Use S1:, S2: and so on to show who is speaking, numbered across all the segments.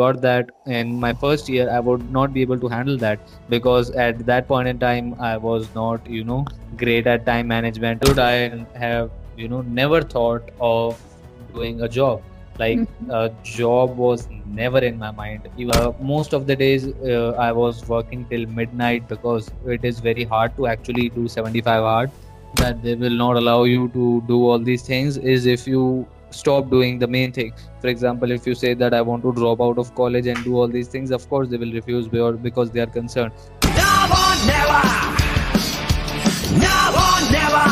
S1: got that in my first year, I would not be able to handle that because at that point in time, I was not, you know, great at time management. Dude, I have, you know, never thought of doing a job. Like
S2: Mhm.
S1: a job was never in my mind. Uh, most of the days, uh, I was working till midnight because it is very hard to actually do 75 hard. That they will not allow you to do all these things is if you stop doing the main thing for example if you say that i want to drop out of college and do all these things of course they will refuse because they are concerned
S3: Never, never.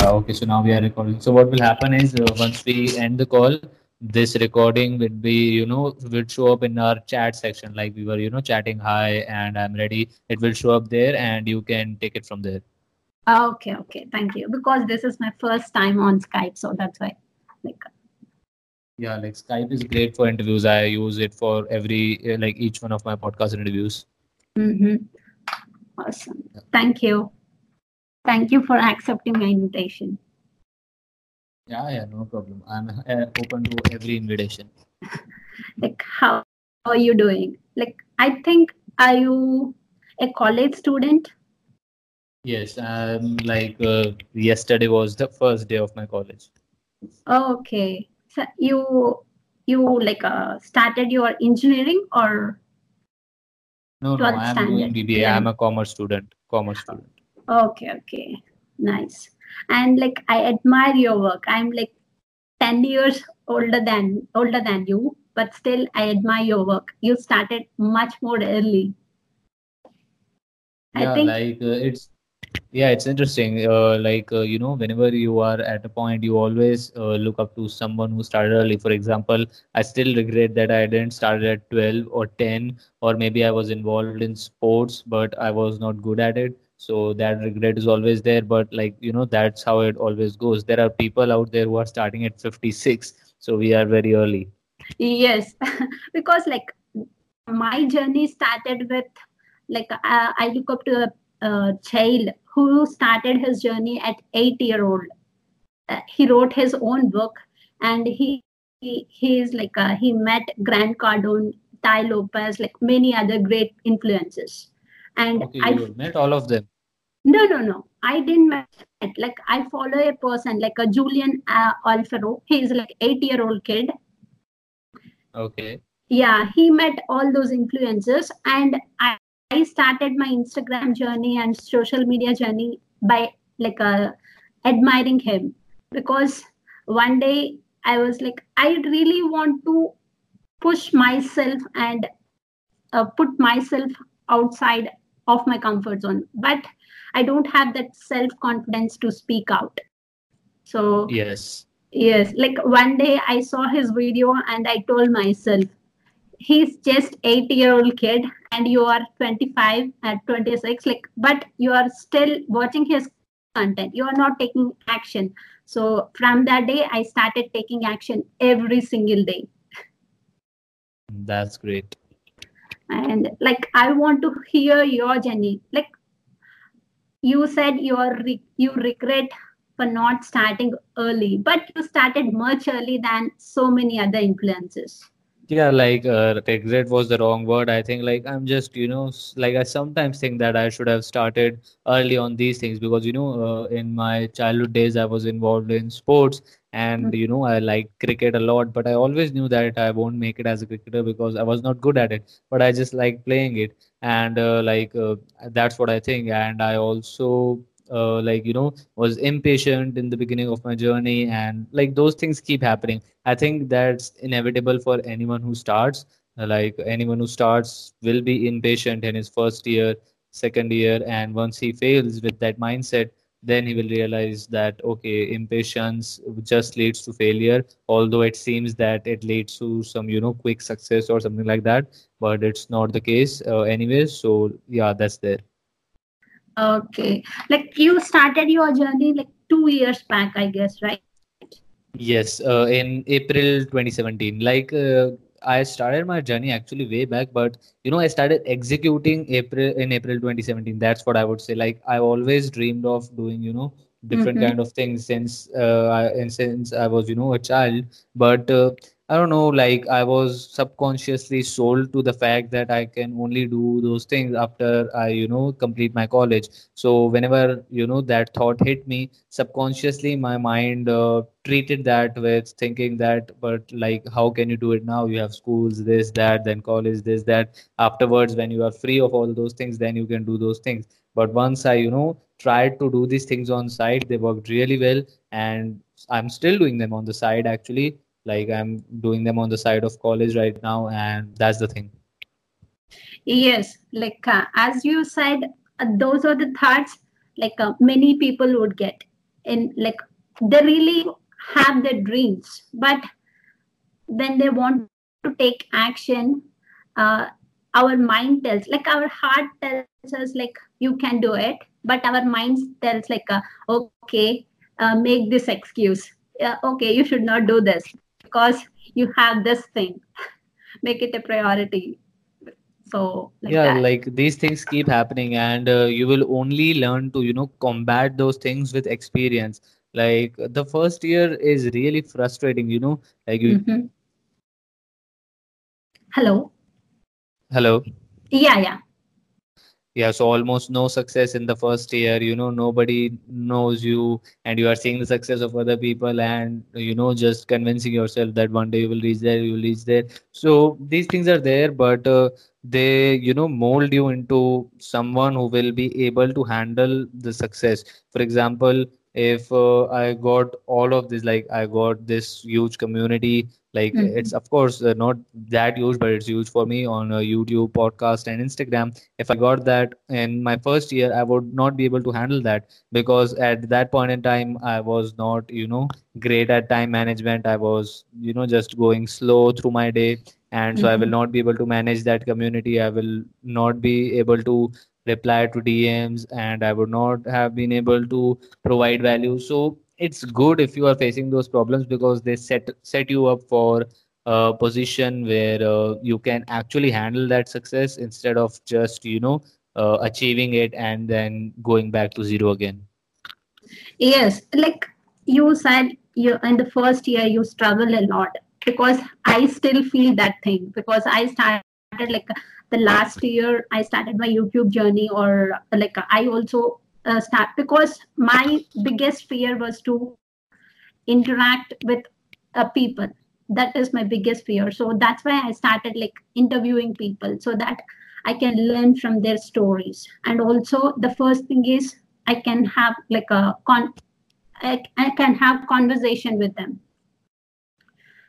S1: Uh, okay so now we are recording so what will happen is uh, once we end the call this recording would be you know would show up in our chat section like we were you know chatting hi and i'm ready it will show up there and you can take it from there
S2: Okay, okay, thank you. Because this is my first time on Skype, so that's why. Like,
S1: yeah like skype is great for interviews i use it for every uh, like each one of my podcast interviews
S2: mm-hmm. awesome. Thank you. Thank you for accepting my invitation.
S1: yeah yeah no problem i'm uh, open to every invitation
S2: Like, how, are you doing? Like, I think, are you a college student?
S1: Yes, um, like uh, yesterday was the first day of my college.
S2: Okay. So you you like uh, started your engineering or
S1: No, no,
S2: 12th
S1: I am doing. BBA.
S2: Yeah.
S1: I'm a commerce student. Commerce student.
S2: okay, okay. Nice. And like I admire your work. I'm like 10 years older than older than you, but still I admire your work. You started much more early. I
S1: Yeah,
S2: think
S1: like uh, it's yeah, it's interesting. Uh, like uh, you know, whenever you are at a point, you always uh, look up to someone who started early. For example, I still regret that I didn't start at 12 or 10, or maybe I was involved in sports, but I was not good at it. So that regret is always there. But like you know, that's how it always goes. There are people out there who are starting at 56, so we are very early.
S2: yes, because like my journey started with like uh, I look up to a, a child who started his journey at eight year old. Uh, he wrote his own book and he he, he is like uh, he met Grant Cardone, Tai Lopez, like many other great influences. And
S1: Okay,
S2: I
S1: you met all of them.
S2: no no no I didn't met like I follow a person like a Julian uh, Alfaro. He is like eight year old kid
S1: Okay.
S2: yeah he met all those influences, and I, I started my instagram journey and social media journey by like uh, admiring him. Because one day i was like i really want to push myself and uh, put myself outside of my comfort zone. But i don't have that self confidence to speak out. So
S1: Yes.
S2: Yes, like one day I saw his video and I told myself, he's just eight year old kid and you are 25 at 26 like but you are still watching his content. You are not taking action. So from that day i started taking action every single day.
S1: That's great.
S2: and like i want to hear your journey. Like you said you are re- you regret for not starting early but you started much early than so many other influences
S1: Yeah, like uh, regret was the wrong word. I think like I'm just, you know, like I sometimes think that I should have started early on these things because, you know, uh, in my childhood days, I was involved in sports and, you know, I like cricket a lot, but I always knew that I won't make it as a cricketer because I was not good at it, but I just like playing it. And uh, like uh, that's what I think. And I also uh, like, you know, was impatient in the beginning of my journey and like those things keep happening. I think that's inevitable for anyone who starts. Like anyone who starts will be impatient in his first year, second year, and once he fails with that mindset, then he will realize that okay, impatience just leads to failure. Although it seems that it leads to some you know quick success or something like that, but it's not the case. Uh, anyways, so yeah, that's there.
S2: Okay. Like you started your journey like two years back, I guess, right?
S1: Yes, uh, in April 2017. Like uh, I started my journey actually way back, but you know I started executing April in April 2017. That's what I would say. Like I always dreamed of doing, you know, different
S2: Mm-hmm.
S1: kind of things since uh, I and since I was, you know, a child. But uh, I don't know, like I was subconsciously sold to the fact that I can only do those things after I, you know, complete my college. So whenever, you know, that thought hit me, subconsciously my mind uh, treated that with thinking that, but like, how can you do it now? You have schools, this, that, then college, this, that. Afterwards, when you are free of all those things, then you can do those things. But once I, you know, tried to do these things on site, they worked really well. And I'm still doing them on the side actually like i'm doing them on the side of college right now and that's the thing.
S2: Yes like uh, as you said uh, those are the thoughts like uh, many people would get. And like they really have their dreams but when they want to take action uh, our mind tells like our heart tells us like you can do it but our mind tells like uh, okay uh, make this excuse. Okay you should not do this because you have this thing. Make it a priority. So
S1: like yeah that. like these things keep happening and uh, you will only learn to you know combat those things with experience. Like the first year is really frustrating you know like you
S2: mm-hmm. hello?
S1: Hello?
S2: Yeah yeah
S1: yeah so almost no success in the first year you know nobody knows you and you are seeing the success of other people and you know just convincing yourself that one day you will reach there you will reach there. So these things are there but uh, they you know mold you into someone who will be able to handle the success. For example if uh, i got all of this like i got this huge community like mm-hmm. it's of course uh, not that huge but it's huge for me on uh, youtube podcast and instagram if i got that in my first year i would not be able to handle that because at that point in time i was not you know great at time management i was you know just going slow through my day and mm-hmm. so i will mm-hmm. not be able to manage that community i will not be able to reply to dms and i would not have been able to provide value. So it's good if you are facing those problems because they set set you up for a position where uh, you can actually handle that success instead of just you know uh, achieving it and then going back to zero again.
S2: Yes like you said you in the first year you struggle a lot because i still feel that thing because i started like the last year i started my youtube journey or like i also uh, start because my biggest fear was to interact with uh, people. That is my biggest fear. So that's why i started like interviewing people so that i can learn from their stories. And also the first thing is i can have like a con I, I can have conversation with them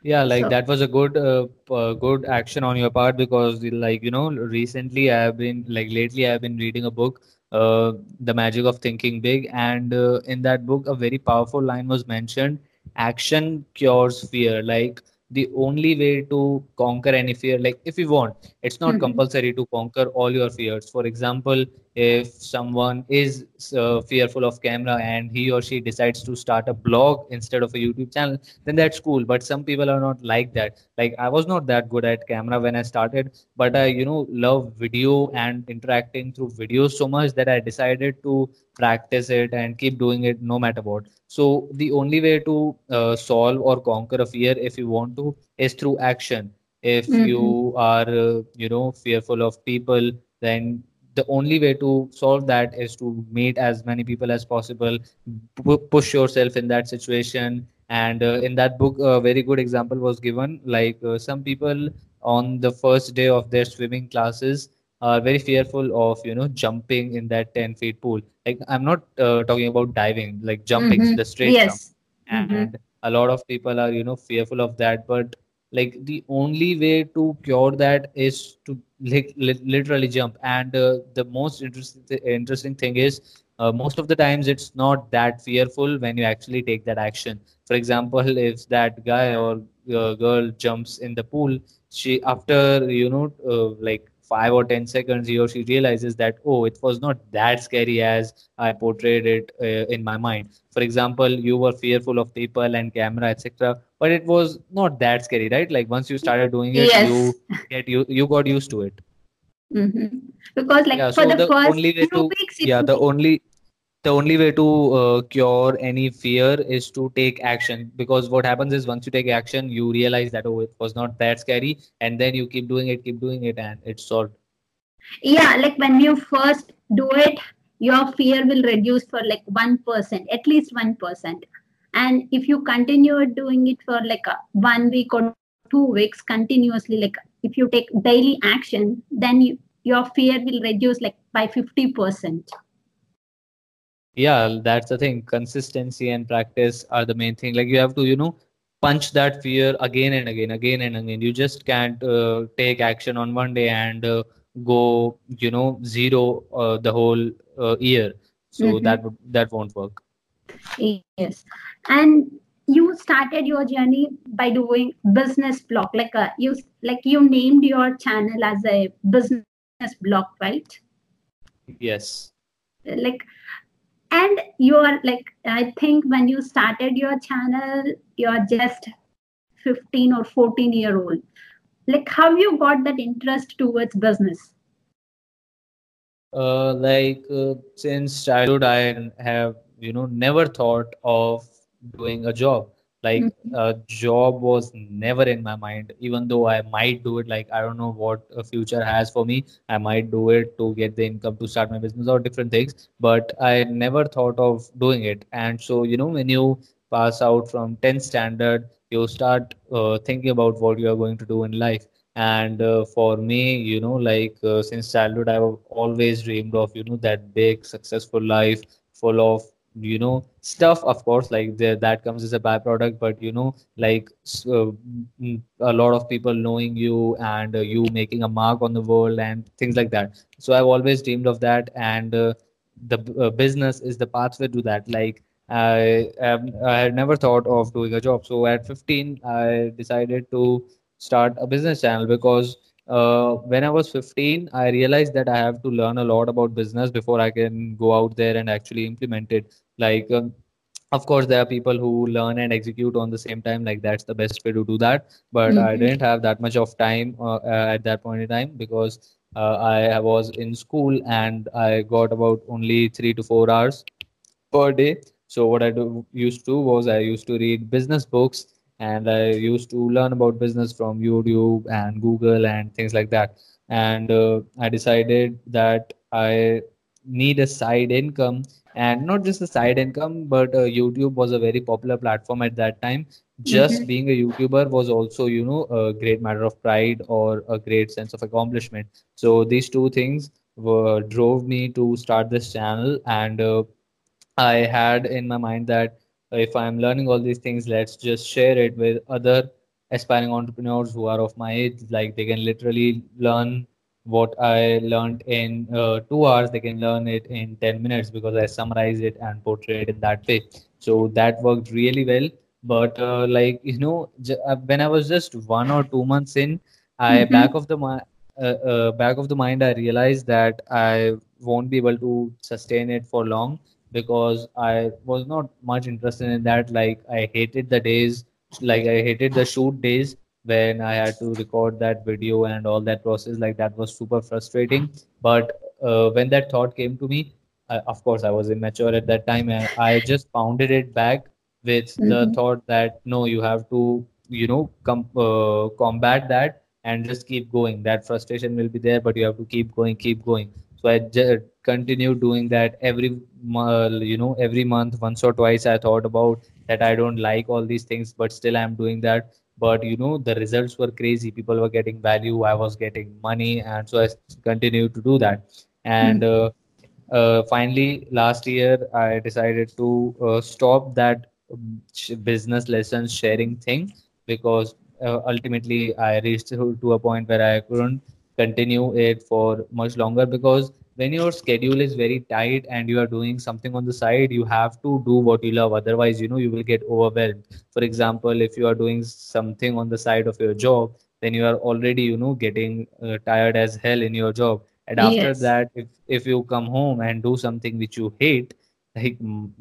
S1: yeah like so, that was a good uh, uh, good action on your part because like you know recently i have been like lately i have been reading a book uh, the magic of thinking big and uh, in that book a very powerful line was mentioned action cures fear like the only way to conquer any fear like if you want it's not mm-hmm. compulsory to conquer all your fears for example if someone is uh, fearful of camera and he or she decides to start a blog instead of a youtube channel then that's cool but some people are not like that like i was not that good at camera when i started but i you know love video and interacting through videos so much that i decided to practice it and keep doing it no matter what so the only way to uh, solve or conquer a fear, if you want to, is through action. If mm-hmm. you are, uh, you know, fearful of people, then the only way to solve that is to meet as many people as possible, p- push yourself in that situation. And uh, in that book, a very good example was given. Like uh, some people on the first day of their swimming classes are very fearful of you know jumping in that 10 feet pool like i'm not uh, talking about diving like jumping mm-hmm. the straight
S2: yes.
S1: jump and mm-hmm. a lot of people are you know fearful of that but like the only way to cure that is to li- li- literally jump. And uh, the most interesting interesting thing is uh, most of the times it's not that fearful when you actually take that action. For example if that guy or uh, girl jumps in the pool she after you know uh, like five or ten seconds he or she realizes that oh it was not that scary as i portrayed it uh, in my mind for example you were fearful of people and camera etc but it was not that scary right like once you started doing it
S2: yes.
S1: you get you you got used to it
S2: mm-hmm. because like yeah, for so the, the, first only way to,
S1: weeks yeah the only the only way to uh, cure any fear is to take action. Because what happens is once you take action you realize that oh it was not that scary and then you keep doing it keep doing it and it's solved.
S2: Yeah like when you first do it your fear will reduce for like 1% at least 1% and if you continue doing it for like a one week or two weeks continuously like if you take daily action then you, your fear will reduce like by 50%
S1: yeah that's the thing. Consistency and practice are the main thing. Like you have to you know punch that fear again and again again and again. You just can't uh, take action on one day and uh, go you know zero uh, the whole uh, year. So
S2: Mhm.
S1: that that won't work.
S2: Yes. And you started your journey by doing business blog like a you like you named your channel as a business blog right?
S1: Yes.
S2: Like and you are like i think when you started your channel you're just 15 or 14 year old. Like how you got that interest towards business?
S1: Uh, like uh, since childhood i have you know never thought of doing a job like
S2: Mhm.
S1: a job was never in my mind even though i might do it. Like i don't know what a future has for me. I might do it to get the income to start my business or different things but i never thought of doing it. And so you know when you pass out from 10th standard you start uh, thinking about what you are going to do in life. And uh, for me you know like uh, since childhood i've always dreamed of you know that big successful life full of you know stuff of course like the, that comes as a byproduct but you know like uh, a lot of people knowing you and uh, you making a mark on the world and things like that. So i've always dreamed of that and uh, the uh, business is the pathway to that. Like I, um, I had never thought of doing a job. So at 15 i decided to start a business channel because uh, when I was 15, I realized that I have to learn a lot about business before I can go out there and actually implement it. Like, um, of course, there are people who learn and execute on the same time. Like, that's the best way to do that. But I
S2: Mhm.
S1: didn't have that much of time uh, uh, at that point in time because uh, I was in school and I got about only three to four hours per day. So what I do used to was I used to read business books and I used to learn about business from YouTube and Google and things like that. And uh, I decided that I need a side income and not just a side income, but uh, YouTube was a very popular platform at that time. Just
S2: Mhm.
S1: being a YouTuber was also, you know, a great matter of pride or a great sense of accomplishment. So these two things were drove me to start this channel and uh, I had in my mind that if I'm learning all these things, let's just share it with other aspiring entrepreneurs who are of my age. Like they can literally learn what I learned in uh, two hours, they can learn it in 10 minutes because I summarize it and portray it in that way. So that worked really well. But uh, like, you know, j- uh, when I was just one or two months in, I back
S2: Mhm.
S1: of the mind, uh, uh, back of the mind, I realized that I won't be able to sustain it for long because I was not much interested in that. Like I hated the days, like I hated the shoot days when I had to record that video and all that process. Like that was super frustrating. But uh, when that thought came to me, I, of course I was immature at that time, and I just pounded it back with the
S2: Mhm.
S1: thought that no, you have to, you know, com- uh, combat that and just keep going. That frustration will be there, but you have to keep going, keep going. So I just continue doing that every you know every month once or twice. I thought about that i don't like all these things but still i'm doing that. But you know the results were crazy. People were getting value. I was getting money and so i continued to do that. And
S2: Mhm.
S1: uh, uh, finally last year i decided to uh, stop that um, business lessons sharing thing because uh, ultimately i reached to a point where i couldn't continue it for much longer because when your schedule is very tight and you are doing something on the side you have to do what you love. Otherwise you know you will get overwhelmed. For example if you are doing something on the side of your job then you are already you know getting uh, tired as hell in your job. And after
S2: yes.
S1: that if if you come home and do something which you hate like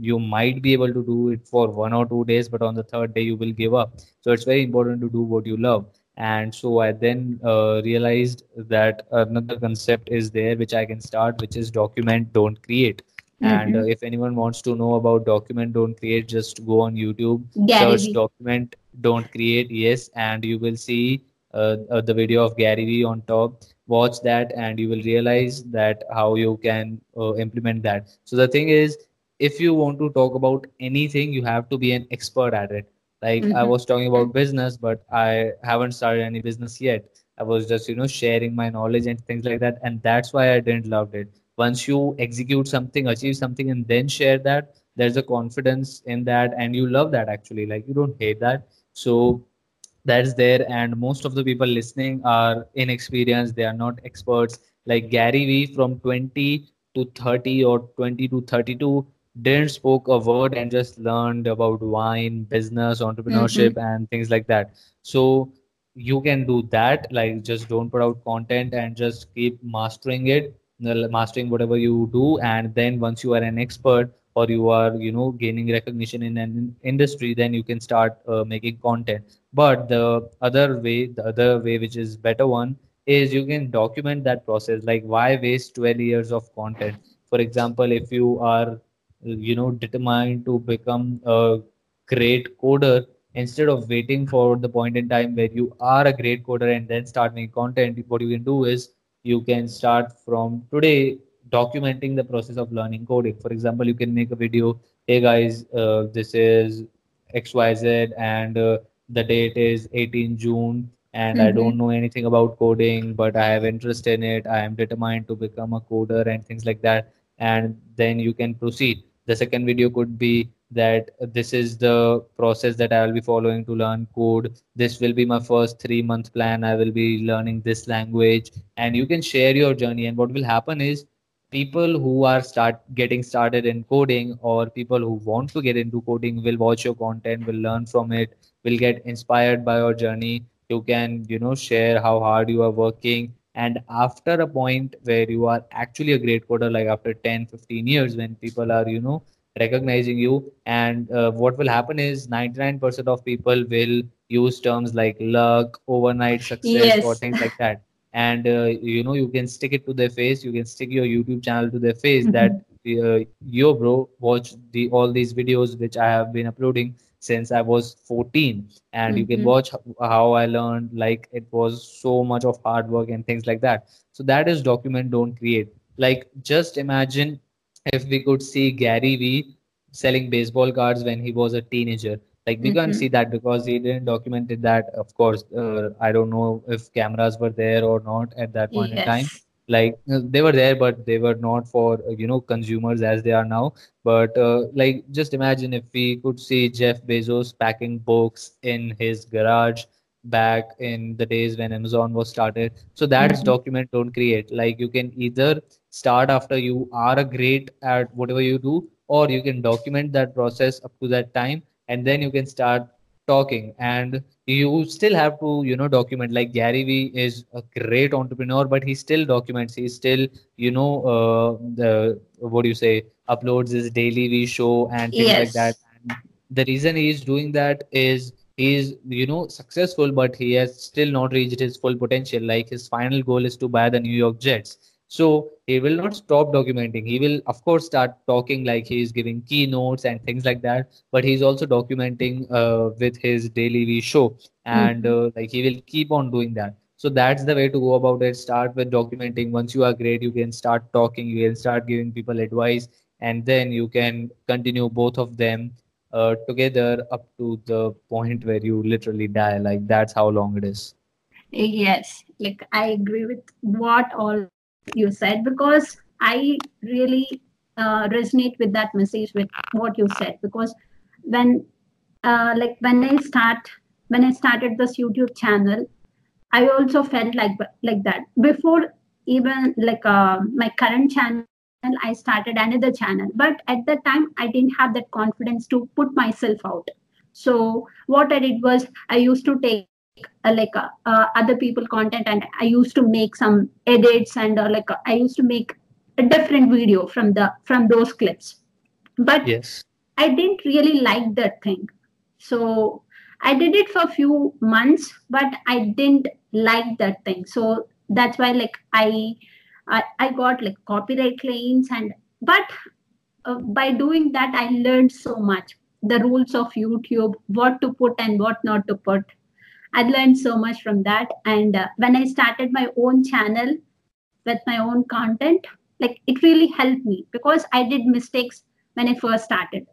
S1: you might be able to do it for one or two days but on the third day you will give up. So it's very important to do what you love and so i then uh, realized that another concept is there which i can start which is document don't create And uh, if anyone wants to know about document, don't create, just go on YouTube,
S2: Gary
S1: search
S2: Vee.
S1: document, don't create, yes, and you will see uh, uh, the video of Gary Vee on top. Watch that, and you will realize that how you can uh, implement that. So the thing is, if you want to talk about anything, you have to be an expert at it. Like I
S2: Mhm.
S1: was talking about business, but I haven't started any business yet. I was just, you know, sharing my knowledge and things like that, and that's why I didn't love it. Once you execute something achieve something and then share that there's a confidence in that and you love that actually. Like you don't hate that. So that's there and most of the people listening are inexperienced. They are not experts. Like gary vee from 20 to 30 or 20 to 32 didn't spoke a word and just learned about wine business entrepreneurship and things like that. So you can do that like just don't put out content and just keep mastering it mastering whatever you do and then once you are an expert or you are you know gaining recognition in an industry then you can start uh, making content. But the other way the other way which is better one is you can document that process like why waste 12 years of content? For example if you are you know determined to become a great coder instead of waiting for the point in time where you are a great coder and then start making content. What you can do is you can start from today documenting the process of learning coding. For example you can make a video hey guys uh, this is xyz and uh, the date is 18 june and i
S2: Mhm.
S1: don't know anything about coding but i have interest in it. I am determined to become a coder and things like that. And then you can proceed the second video could be that this is the process that i will be following to learn code. This will be my first three month plan. I will be learning this language. And you can share your journey. And what will happen is people who are start getting started in coding or people who want to get into coding will watch your content will learn from it will get inspired by your journey. You can you know share how hard you are working and after a point where you are actually a great coder like after 10 15 years when people are you know recognizing you and uh, what will happen is 99% of people will use terms like luck overnight success or things like that. And uh, you know you can stick it to their face you can stick your youtube channel to their face that
S2: Mhm.
S1: uh, yo bro watch the all these videos which i have been uploading since i was 14 and you can
S2: Mhm.
S1: watch how i learned like it was so much of hard work and things like that so that is document don't create like just imagine if we could see gary vee selling baseball cards when he was a teenager like we can't
S2: Mhm.
S1: see that because he didn't documented that of course uh, i don't know if cameras were there or not at that point in time
S2: Yes.
S1: Like uh, they were there but they were not for uh, you know consumers as they are now. But uh, like just imagine if we could see jeff bezos packing books in his garage back in the days when amazon was started. So that's
S2: Mhm.
S1: document don't create. Like you can either start after you are a great at whatever you do or you can document that process up to that time and then you can start talking. And you still have to you know document. Like gary vee is a great entrepreneur but he still documents. He still you know uh, the what do you say uploads his daily vee show and things like that.
S2: Yes.
S1: and the reason he is doing that is he is you know successful but he has still not reached his full potential. Like his final goal is to buy the new york jets so he will not stop documenting. He will of course start talking like he is giving keynotes and things like that but he's also documenting uh, with his daily V show. And
S2: Mhm.
S1: uh, like he will keep on doing that. So that's the way to go about it. Start with documenting. Once you are great you can start talking. You can start giving people advice. And then you can continue both of them uh, together up to the point where you literally die. Like that's how long it is.
S2: Yes. Like I agree with what all you said because I really uh, resonate with that message with what you said because when uh, like when I start when I started this YouTube channel, I also felt like like that before even like uh, my current channel. I started another channel, but at that time I didn't have that confidence to put myself out. So what I did was I used to take uh, like uh, uh, other people content and I used to make some edits and uh, like uh, I used to make a different video from the from those clips. But
S1: yes
S2: I didn't really like that thing. So I did it for a few months, but I didn't like that thing. So that's why like I I, I got like copyright claims and but uh, by doing that, I learned so much the rules of YouTube, what to put and what not to put. I learned so much from that. And uh, when I started my own channel with my own content, like it really helped me because I did mistakes when I first started.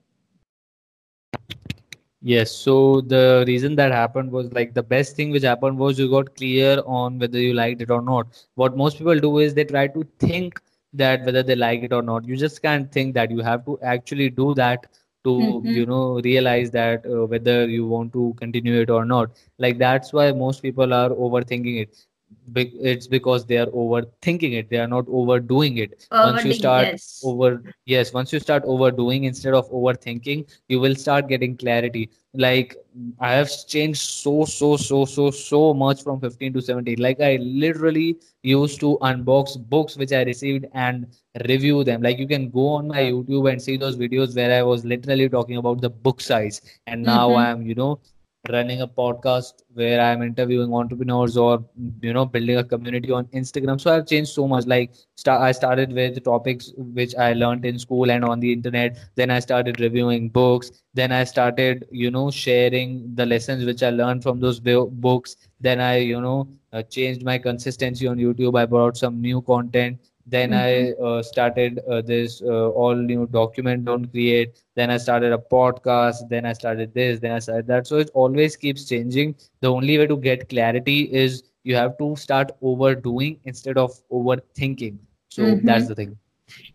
S1: Yes, so the reason that happened was like the best thing which happened was you got clear on whether you liked it or not. What most people do is they try to think that whether they like it or not. You just can't think that you have to actually do that to
S2: Mhm.
S1: you know realize that uh, whether you want to continue it or not. Like that's why most people are overthinking it. It's because they are overthinking it. They are not overdoing it. Once you start
S2: yes.
S1: over, yes, once you start overdoing instead of overthinking, you will start getting clarity like i have changed so so so so so much from 15 to 17 like i literally used to unbox books which i received and review them like you can go on my youtube and see those videos where i was literally talking about the book size and now
S2: Mhm.
S1: i'm you know running a podcast where i'm interviewing entrepreneurs or you know building a community on instagram. So i've changed so much. Like i started with topics which i learned in school and on the internet. Then i started reviewing books. Then i started you know sharing the lessons which i learned from those bo- books. Then i you know uh, changed my consistency on youtube. I brought some new content then i
S2: Mhm.
S1: uh, started uh, this uh, all new document don't create. Then i started a podcast. Then i started this. Then i started that. So it always keeps changing. The only way to get clarity is you have to start overdoing instead of overthinking. So that's
S2: Mhm.
S1: the thing.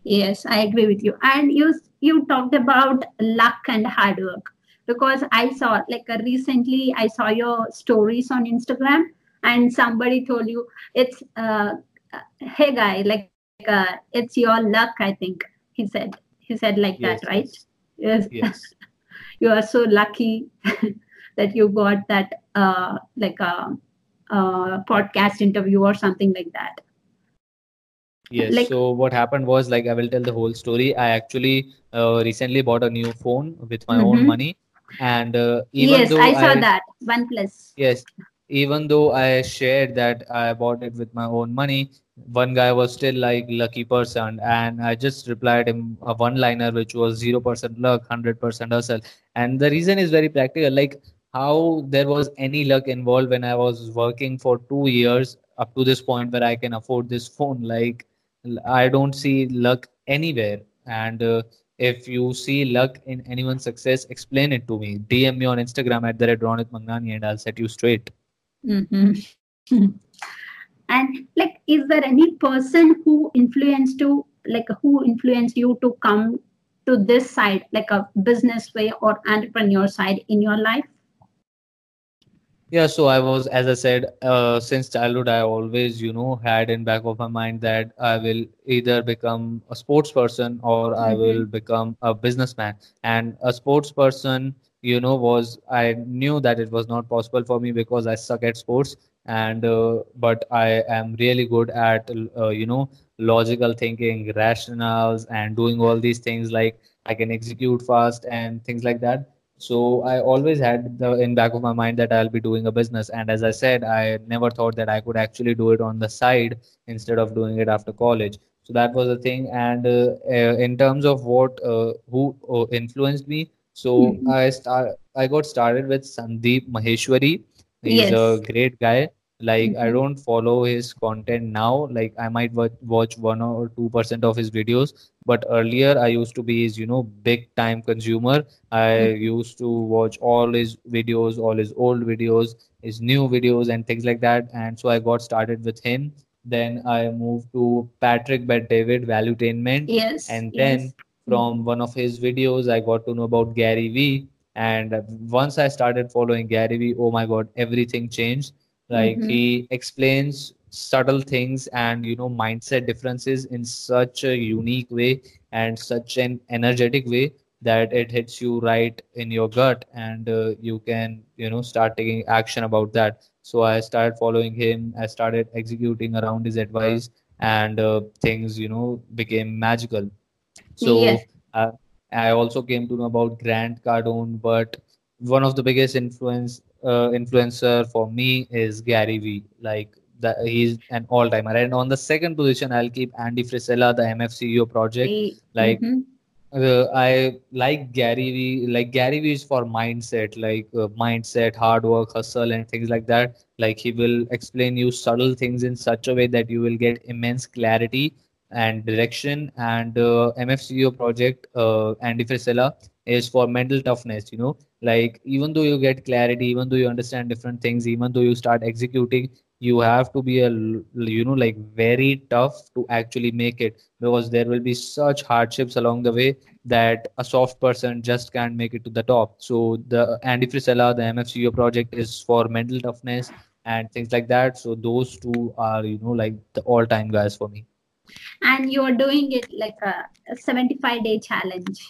S2: Yes, I agree with you. And you you talked about luck and hard work. Because I saw like uh, recently I saw your stories on Instagram and somebody told you it's uh, hey guy like uh, it's your luck I think he said. He said like
S1: yes
S2: that right?
S1: yes.
S2: Yes. You are so lucky that you got that uh, like a, uh podcast interview or something like that.
S1: Yes,
S2: like
S1: so what happened was like I will tell the whole story. I actually uh, recently bought a new phone with my own
S2: mhm.
S1: money, and uh, even
S2: yes
S1: though
S2: I saw
S1: I
S2: that. OnePlus.
S1: Yes, even though I shared that I bought it with my own money, one guy was still like lucky person, and I just replied him a one-liner which was zero percent luck, hundred percent hustle, and the reason is very practical. Like how there was any luck involved when I was working for two years up to this point where I can afford this phone, like. I don't see luck anywhere. And uh, if you see luck in anyone's success, explain it to me. DM me on Instagram at the red Ronit Mangnani and I'll set you straight.
S2: Hmm and like is there any person who influenced you like who influenced you to come to this side like a business way or entrepreneur side in your life
S1: Yeah, so I was, as I said, uh, since childhood, I always, you know, had in back of my mind that I will either become a sports person or I will
S2: mm-hmm.
S1: become a businessman. And a sports person, you know, was I knew that it was not possible for me because I suck at sports. And uh, but I am really good at, uh, you know, logical thinking, rationals and doing all these things like I can execute fast and things like that. So I always had the in back of my mind that I'll be doing a business. And as I said, I never thought that I could actually do it on the side instead of doing it after college. So that was the thing. And uh, uh, in terms of what uh, who uh, influenced me, so
S2: Mm-hmm.
S1: I start I got started with Sandeep Maheshwari. He's
S2: yes
S1: a great guy. Like I
S2: mm-hmm.
S1: don't follow his content now. Like I might watch, watch one or two percent of his videos, but earlier I used to be his, you know, big time consumer I
S2: Mm-hmm.
S1: used to watch all his videos, all his old videos, his new videos, and things like that. And so I got started with him. Then I moved to Patrick Bet David Valuetainment.
S2: yes
S1: And then
S2: yes
S1: from one of his videos, I got to know about Gary Vee. And once I started following Gary Vee, oh my God, everything changed. Like
S2: mm-hmm.
S1: he explains subtle things and you know mindset differences in such a unique way and such an energetic way that it hits you right in your gut and uh, you can you know start taking action about that so i started following him i started executing around his advice and uh, things you know became magical
S2: yes
S1: so uh, i also came to know about grant cardone but one of the biggest influence uh, influencer for me is gary vee like that he's an all-timer and on the second position i'll keep andy frisella the mfceo project like
S2: mm-hmm.
S1: uh, I like Gary Vee. Like Gary Vee is for mindset, like uh, mindset, hard work, hustle, and things like that. Like he will explain you subtle things in such a way that you will get immense clarity and direction. And uh, MFCEO project, uh, Andy Frisella, is for mental toughness. You know, like even though you get clarity, even though you understand different things, even though you start executing, you have to be a you know like very tough to actually make it because there will be such hardships along the way that a soft person just can't make it to the top. So the Andy Frisella, the MFCEO project is for mental toughness and things like that. So those two are, you know, like the all-time guys for me.
S2: And you're doing it like a, a 75 day challenge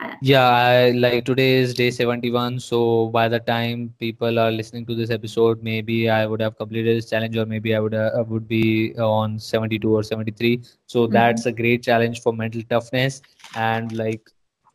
S2: Uh,
S1: Yeah, I like today is day 71. So by the time people are listening to this episode, maybe I would have completed this challenge, or maybe I would uh, I would be on 72 or 73. So
S2: mhm.
S1: that's a great challenge for mental toughness. And like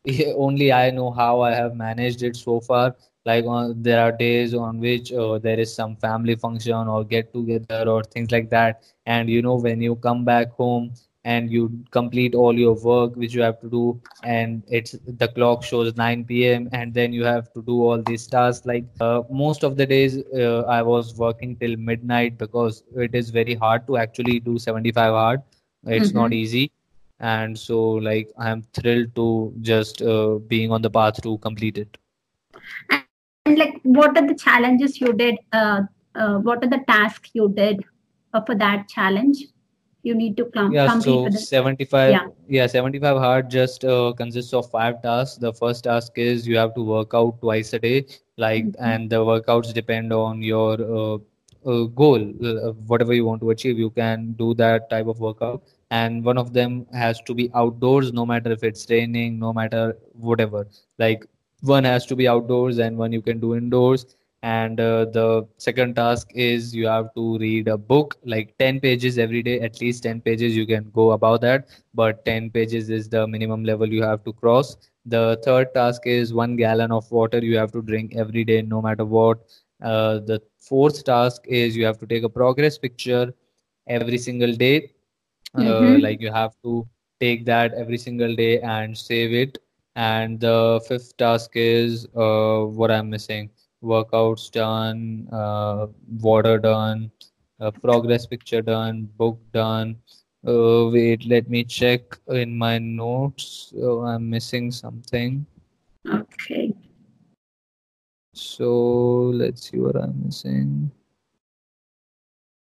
S1: only I know how I have managed it so far. Like on, there are days on which uh, there is some family function or get together or things like that. And you know, when you come back home and you complete all your work which you have to do and it's the clock shows 9 p.m and then you have to do all these tasks like uh, most of the days uh, i was working till midnight because it is very hard to actually do 75 hard it's not
S2: Mhm.
S1: easy and so like i am thrilled to just uh, being on the path to complete it
S2: what are the challenges you did uh, uh, what are the tasks you did uh, for that challenge you need to com-
S1: Yeah,
S2: complete
S1: so
S2: the
S1: 75,
S2: yeah
S1: yeah, 75 hard just uh, consists of five tasks. The first task is you have to work out twice a day, like,
S2: Mhm.
S1: and the workouts depend on your uh, uh, goal, whatever you want to achieve. You can do that type of workout, and one of them has to be outdoors, no matter if it's raining, no matter whatever. Like, one has to be outdoors, and one you can do indoors. And uh, the second task is you have to read a book, like 10 pages every day, at least 10 pages. You can go above that, but 10 pages is the minimum level you have to cross. The third task is one gallon of water you have to drink every day, no matter what. Uh, the fourth task is you have to take a progress picture every single day uh,
S2: mm-hmm.
S1: like you have to take that every single day and save it and the fifth task is uh, what i'm missing. Workouts done uh, water done uh, progress picture done book done. Uh, wait let me check in my notes. Uh, i'm missing something.
S2: Okay.
S1: So let's see what i'm missing.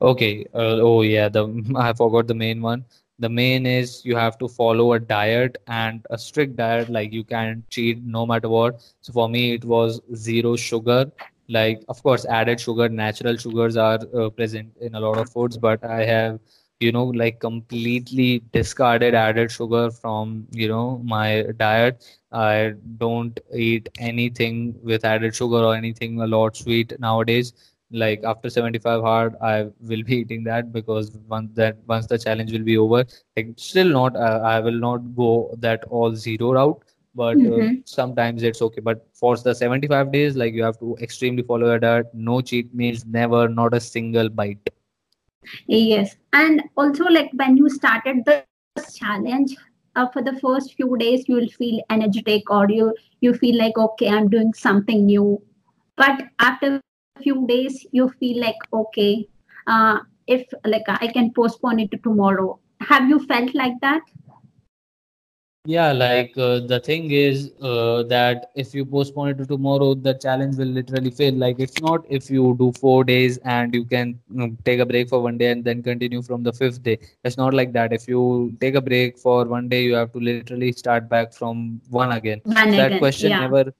S1: Okay. Uh, oh yeah, the I forgot the main one. The main is you have to follow a diet and a strict diet. Like you can't cheat no matter what. So for me, it was zero sugar. Like of course, added sugar, natural sugars are uh, present in a lot of foods, but I have, you know, like completely discarded added sugar from, you know, my diet. I don't eat anything with added sugar or anything a lot sweet nowadays like after 75 hard i will be eating that because once that once the challenge will be over. Like still not uh, i will not go that all zero route but uh,
S2: mm-hmm.
S1: sometimes it's okay. But for the 75 days like you have to extremely follow your diet. No cheat meals never not a single bite.
S2: Yes. And also like when you started the challenge uh, for the first few days you will feel energetic or you you feel like okay i'm doing something new. But after few days you feel like okay uh, if like i can postpone it to tomorrow have you felt like that
S1: Yeah, like uh, the thing is uh, that if you postpone it to tomorrow, the challenge will literally fail. Like it's not if you do four days and you can you know, take a break for one day and then continue from the fifth day. It's not like that. If you take a break for one day, you have to literally start back from one again.
S2: one
S1: that
S2: again
S1: question
S2: yeah
S1: never,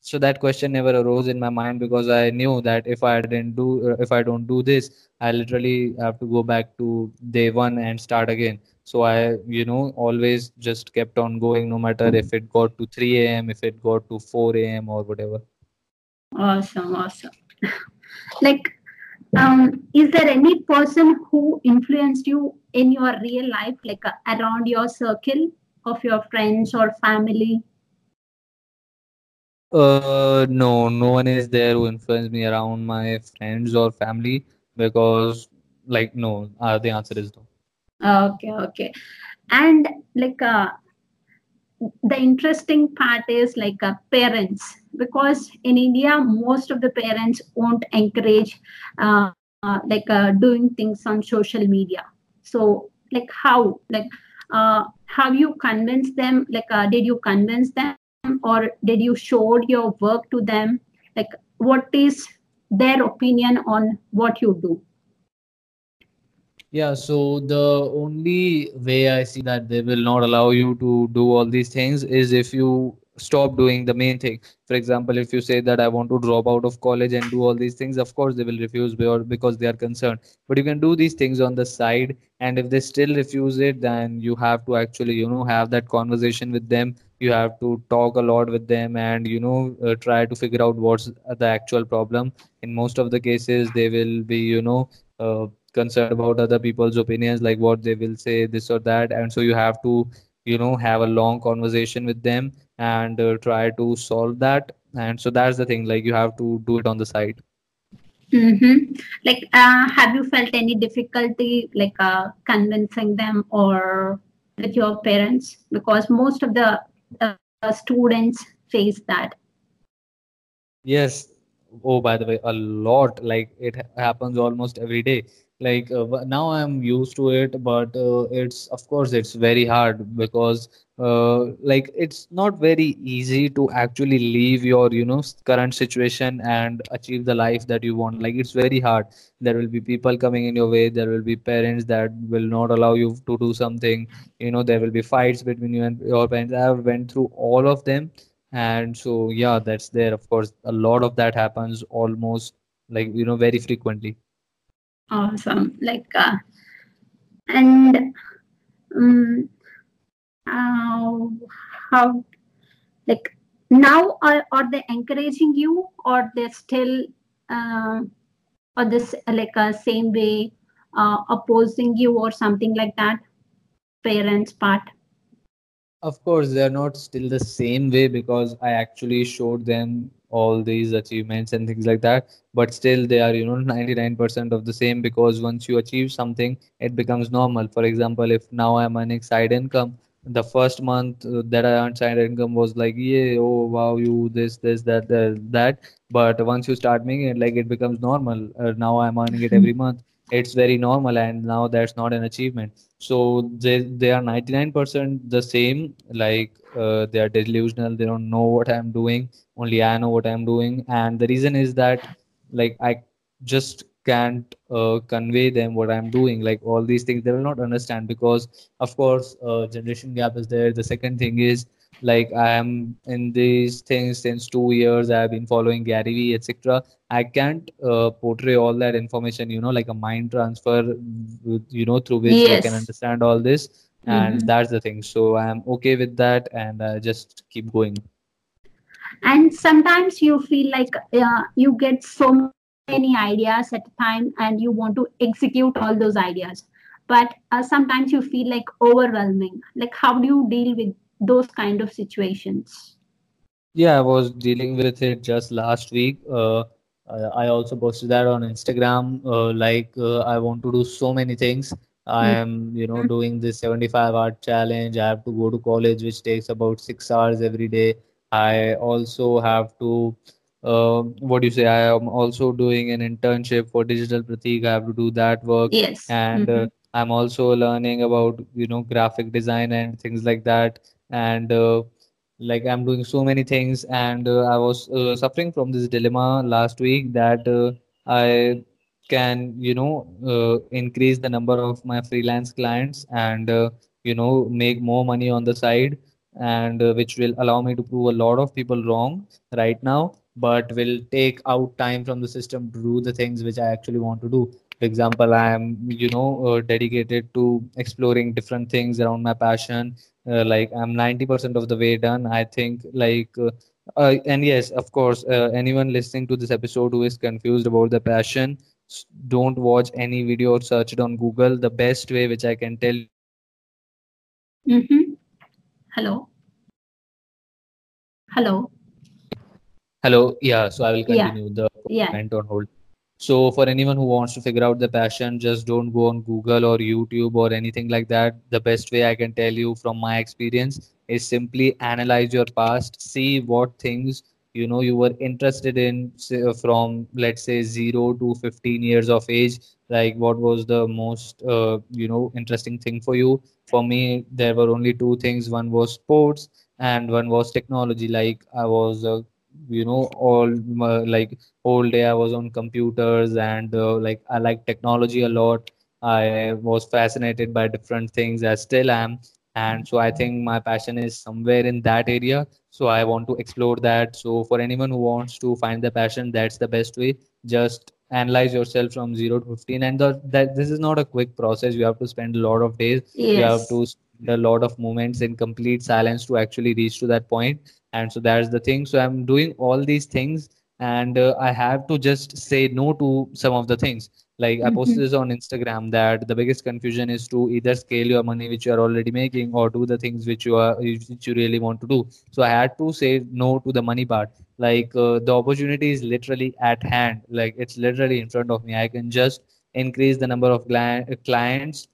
S1: so that question never arose in my mind because I knew that if I didn't do, uh, if I don't do this, I literally have to go back to day one and start again. So I, you know, always just kept on going, no matter if it got to 3 a.m., if it got to 4 a.m. or whatever.
S2: awesome awesome like um is there any person who influenced you in your real life like uh, around your circle of your friends or family
S1: Uh, no, no one is there who influenced me around my friends or family because, like, no, uh, the answer is no.
S2: okay okay. And like uh, the interesting part is like uh, parents because in india most of the parents won't encourage uh, uh, like uh, doing things on social media. So like how? Like uh, have you convinced them? Like uh, did you convince them or did you show your work to them? Like what is their opinion on what you do?
S1: Yeah, so the only way I see that they will not allow you to do all these things is if you stop doing the main thing. For example, if you say that I want to drop out of college and do all these things, of course they will refuse because they are concerned. But you can do these things on the side, and if they still refuse it, then you have to actually, you know, have that conversation with them. You have to talk a lot with them and, you know, uh, try to figure out what's the actual problem. In most of the cases, they will be, you know, uh, concerned about other people's opinions like what they will say this or that and so you have to you know have a long conversation with them and uh, try to solve that and so that's the thing like you have to do it on the side
S2: Mm-hmm. Like, uh, have you felt any difficulty, like, uh, convincing them or with your parents? Because most of the uh, students face that.
S1: Yes. Oh, by the way, a lot. Like it happens almost every day. Like uh, now I'm used to it, but uh, it's of course it's very hard because uh, like it's not very easy to actually leave your you know current situation and achieve the life that you want. Like it's very hard. There will be people coming in your way. There will be parents that will not allow you to do something. You know, there will be fights between you and your parents. I've went through all of them and so, yeah, that's there. Of course, a lot of that happens almost like, you know, very frequently.
S2: Awesome. Like, uh, and um, how, how, like, now are, are they encouraging you or they're still, uh, or this, like, uh, same way, uh, opposing you or something like that? Parents' part.
S1: Of course, they're not still the same way because I actually showed them all these achievements and things like that. But still, they are, you know, 99% of the same because once you achieve something, it becomes normal. For example, if now I'm earning side income, the first month uh, that I earned side income was like, yeah, oh wow, you this, this, that, that, that. But once you start making it, like it becomes normal. Uh, now I'm earning it every month. It's very normal, and now that's not an achievement. So they they are 99% the same like uh, they are delusional they don't know what i'm doing only i know what i'm doing. And the reason is that like i just can't uh, convey them what i'm doing like all these things they will not understand because of course uh, generation gap is there. The second thing is like i am in these things since two years i've been following gary vee etc I can't uh, portray all that information, you know, like a mind transfer, you know, through which I can understand all this. And
S2: Mhm.
S1: that's the thing. So I'm okay with that and I just keep going.
S2: and sometimes you feel like uh, you get so many ideas at a time and you want to execute all those ideas but uh, sometimes you feel like overwhelming like how do you deal with those kind of situations
S1: Yeah, I was dealing with it just last week. Uh, I also posted that on Instagram. Uh, like, uh, I want to do so many things. I am, you know,
S2: Mhm.
S1: doing this 75 hard challenge. I have to go to college, which takes about six hours every day. I also have to, uh, what do you say? I am also doing an internship for Digital Pratik. I have to do that work.
S2: yes
S1: And uh,
S2: hmm
S1: I'm also learning about, you know, graphic design and things like that. And uh, like i'm doing so many things. And uh, i was uh, suffering from this dilemma last week that i can you know increase the number of my freelance clients and you know make more money on the side. And uh, which will allow me to prove a lot of people wrong right now but will take out time from the system to do the things which i actually want to do. For example i am you know uh, dedicated to exploring different things around my passion uh, like i'm 90% of the way done. I think like uh, uh, and yes of course uh, anyone listening to this episode who is confused about the passion don't watch any video or search it on google. The best way which i can tell you is to you know uh, just
S2: hmm
S1: focus on one thing
S2: hello? Hello?
S1: Hello? Yeah so i will
S2: yeah.
S1: continue. The call
S2: yeah.
S1: went on hold so for anyone who wants to figure out the passion, just don't go on Google or YouTube or anything like that. The best way I can tell you from my experience is simply analyze your past, see what things you know you were interested in from let's say 0 to 15 years of age like what was the most uh, you know interesting thing for you. For me there were only two things. One was sports and one was technology. Like i was uh, you know all my, like whole day i was on computers and uh, like i like technology a lot. I was fascinated by different things i still am. And so i think my passion is somewhere in that area. So i want to explore that. So for anyone who wants to find the passion that's the best way. Just analyze yourself from 0 to 15 and the, that this is not a quick process. You have to spend a lot of days. You have to spend a lot of moments in complete silence to actually reach to that point and so that's the thing. So i'm doing all these things and uh, i have to just say no to some of the things. Like i posted this on instagram that the biggest confusion is to either scale your money which you are already making or do the things which you are which you really want to do. So i had to say no to the money part. Like uh, the opportunity is literally at hand. Like it's literally in front of me. I can just increase the number of cli- clients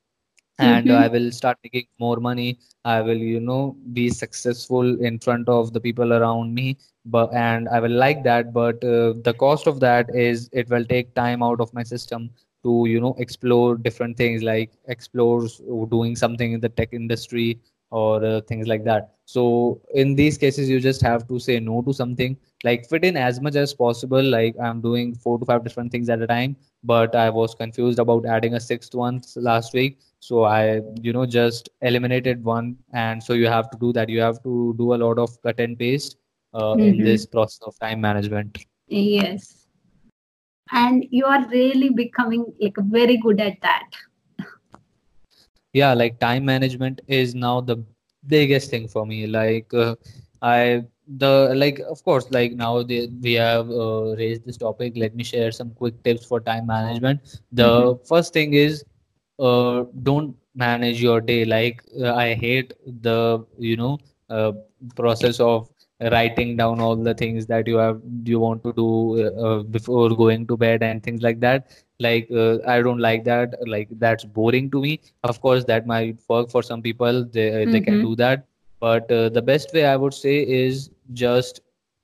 S1: and I
S2: Mhm.
S1: will start making more money. I will, you know, be successful in front of the people around me. But and I will like that. But uh, the cost of that is it will take time out of my system to, you know, explore different things like explore doing something in the tech industry or uh, things like that. So in these cases, you just have to say no to something, like fit in as much as possible. Like I'm doing four to five different things at a time, but I was confused about adding a sixth one last week so I, you know, just eliminated one. And so you have to do that. You have to do a lot of cut and paste uh, in
S2: Mhm.
S1: this process of time management.
S2: Yes. And you are really becoming like very good at that.
S1: Yeah, like time management is now the biggest thing for me. Like uh, I the like of course like now we have uh, raised this topic. Let me share some quick tips for time management. The first thing is uh, don't manage your day. Like uh, i hate the you know uh, process of writing down all the things that you have you want to do uh, uh, before going to bed and things like that. Like uh, i don't like that. Like that's boring to me. Of course that might work for some people. They they can
S2: Mhm.
S1: do that. But uh, the best way i would say is just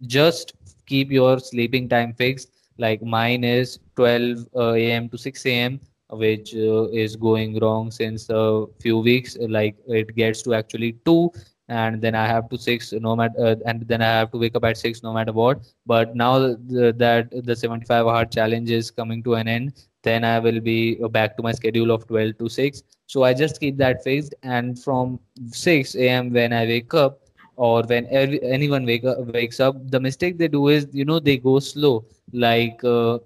S1: just keep your sleeping time fixed. Like mine is 12 uh, a.m to 6 a.m which uh, is going wrong since a few weeks. Like it gets to actually two, and then I have to six no matter, uh, and then I have to wake up at six no matter what. But now the, that the 75 hard challenge is coming to an end, then I will be uh, back to my schedule of 12 to 6. So I just keep that fixed, and from 6 a.m. when I wake up. Or when every, anyone wake up, wakes up, the mistake they do is, you know, they go slow. Like uh,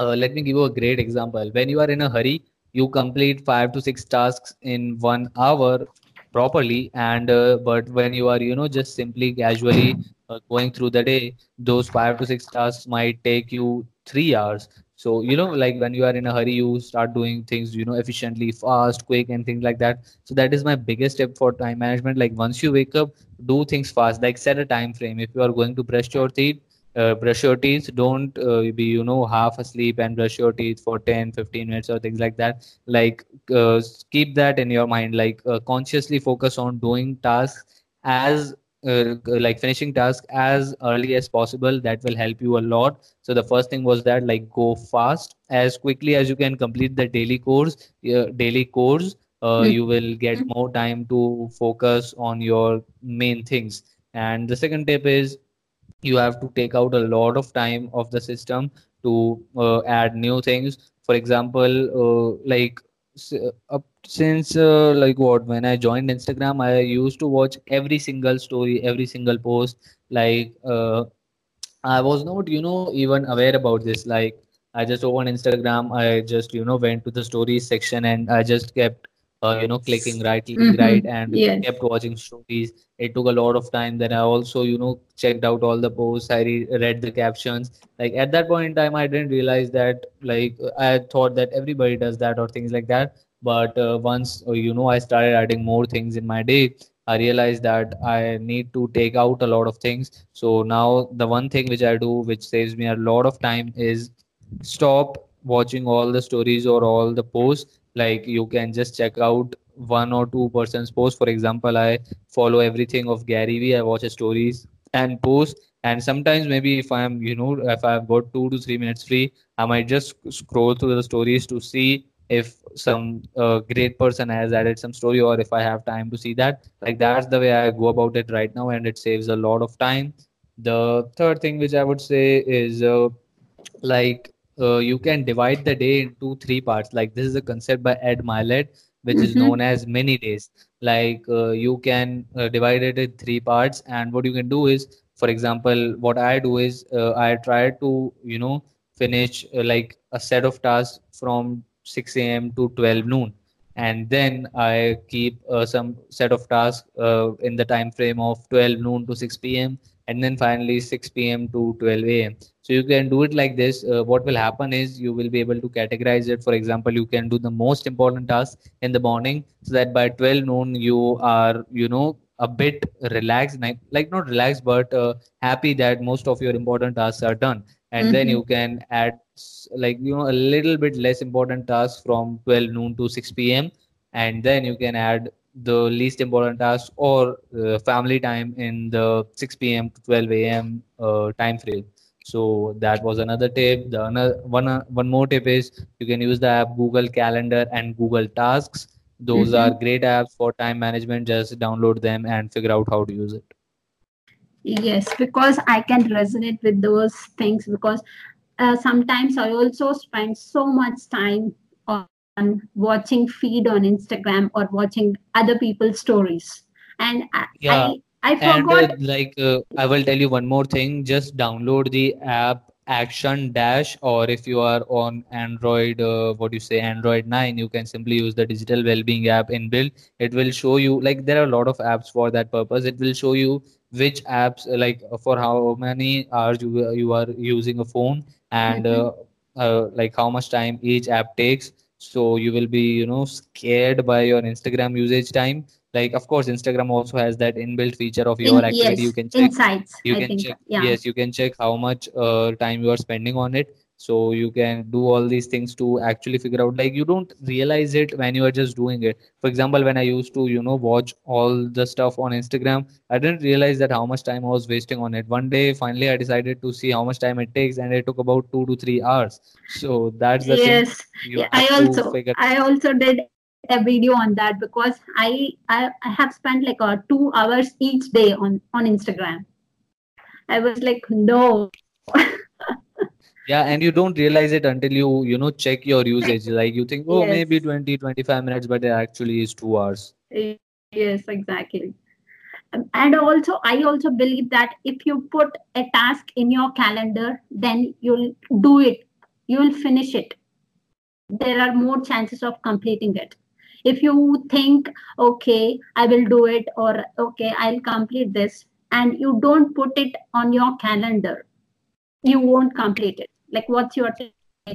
S1: uh, let me give you a great example. When you are in a hurry, you complete five to six tasks in one hour properly, and uh, but when you are, you know, just simply casually uh, going through the day, those five to six tasks might take you three hours. So, you know, like when you are in a hurry, you start doing things, you know, efficiently, fast, quick, and things like that. So that is my biggest tip for time management. Like once you wake up, do things fast. Like set a time frame. If you are going to brush your teeth uh, brush your teeth. Don't uh, be you know half asleep and brush your teeth for 10 15 minutes or things like that. Like uh, keep that in your mind. Like uh, consciously focus on doing tasks as uh, like finishing tasks as early as possible. That will help you a lot. So the first thing was that like go fast. As quickly as you can complete the daily course uh, daily course uh,
S2: Mhm.
S1: you will get more time to focus on your main things. And the second tip is you have to take out a lot of time of the system to uh, add new things for example uh, like uh, up since uh, like what when i joined instagram i used to watch every single story every single post like uh, I was not, you know, even aware about this. Like, I just opened Instagram. I just, you know, went to the stories section and I just kept, uh, you know, clicking right, clicking right,
S2: Mhm.
S1: and
S2: Yes.
S1: kept watching stories. It took a lot of time. Then I also, you know, checked out all the posts. I re read the captions. Like at that point in time, I didn't realize that. Like I thought that everybody does that or things like that. But uh, once, uh, you know, I started adding more things in my day. I realized that I need to take out a lot of things so now the one thing which I do, which saves me a lot of time, is stop watching all the stories or all the posts like you can just check out one or two person's post for example i follow everything of gary vee i watch his stories and posts. And sometimes maybe if i'm you know if i've got two to three minutes free i might just scroll through the stories to see if some uh, great person has added some story or if i have time to see that. Like that's the way i go about it right now and it saves a lot of time. The third thing which i would say is uh, like uh, you can divide the day into three parts. Like this is a concept by ed Mylett, which is
S2: Mm-hmm.
S1: known as many days. Like uh, you can uh, divide it in three parts and what you can do is for example what i do is uh, i try to you know finish uh, like a set of tasks from 6 a.m to 12 noon. And then i keep uh, some set of tasks uh, in the time frame of 12 noon to 6 p.m and then finally 6 p.m to 12 a.m so you can do it like this. Uh, what will happen is you will be able to categorize it. For example you can do the most important task in the morning so that by 12 noon you are you know a bit relaxed. Like, not relaxed but uh, happy that most of your important tasks are done. And then
S2: Mhm.
S1: you can add like you know a little bit less important tasks from 12 noon to 6 p.m and then you can add the least important tasks or uh, family time in the 6 p.m to 12 a.m uh, time frame. So that was another tip. The another one uh, one more tip is you can use the app google calendar and google tasks. Those are
S2: Mhm.
S1: great apps for time management. Just download them and figure out how to use it.
S2: Yes, because I can resonate with those things because uh, sometimes I also spend so much time on, watching feed on Instagram or watching other people's stories, and I
S1: yeah
S2: I, I
S1: And uh,
S2: forgot.
S1: like uh, I will tell you one more thing, just download the app Action Dash, or if you are on Android, uh, what do you say, Android 9, you can simply use the digital well-being app inbuilt. It will show you like there are a lot of apps for that purpose. It will show you which apps uh, like uh, for how many hours you you are using a phone and
S2: Mhm.
S1: uh, uh, like how much time each app takes. So you will be you know scared by your Instagram usage time like of course instagram also has that inbuilt feature of your
S2: In
S1: activity you can check
S2: insights.
S1: you
S2: I
S1: can check
S2: yeah.
S1: yes you can check how much uh, time you are spending on it so you can do all these things to actually figure out like you don't realize it when you are just doing it for example when i used to you know watch all the stuff on instagram i didn't realize that how much time i was wasting on it one day finally i decided to see how much time it takes and it took about 2 to 3 hours so that's the thing
S2: Yes,
S1: you
S2: yeah, I also I also did a video on that because I I, I have spent like uh, two hours each day on on Instagram. I was like, no.
S1: Yeah, and you don't realize it until you, you know, check your usage. Like you think, oh,
S2: Yes,
S1: maybe 20, 25 minutes, but it actually is two hours.
S2: yes, exactly. Um, And also, I also believe that if you put a task in your calendar, then you'll do it. You will finish it. There are more chances of completing it. If you think, okay, I will do it, or okay, I'll complete this, and you don't put it on your calendar, you won't complete it. Like, what's your take on it?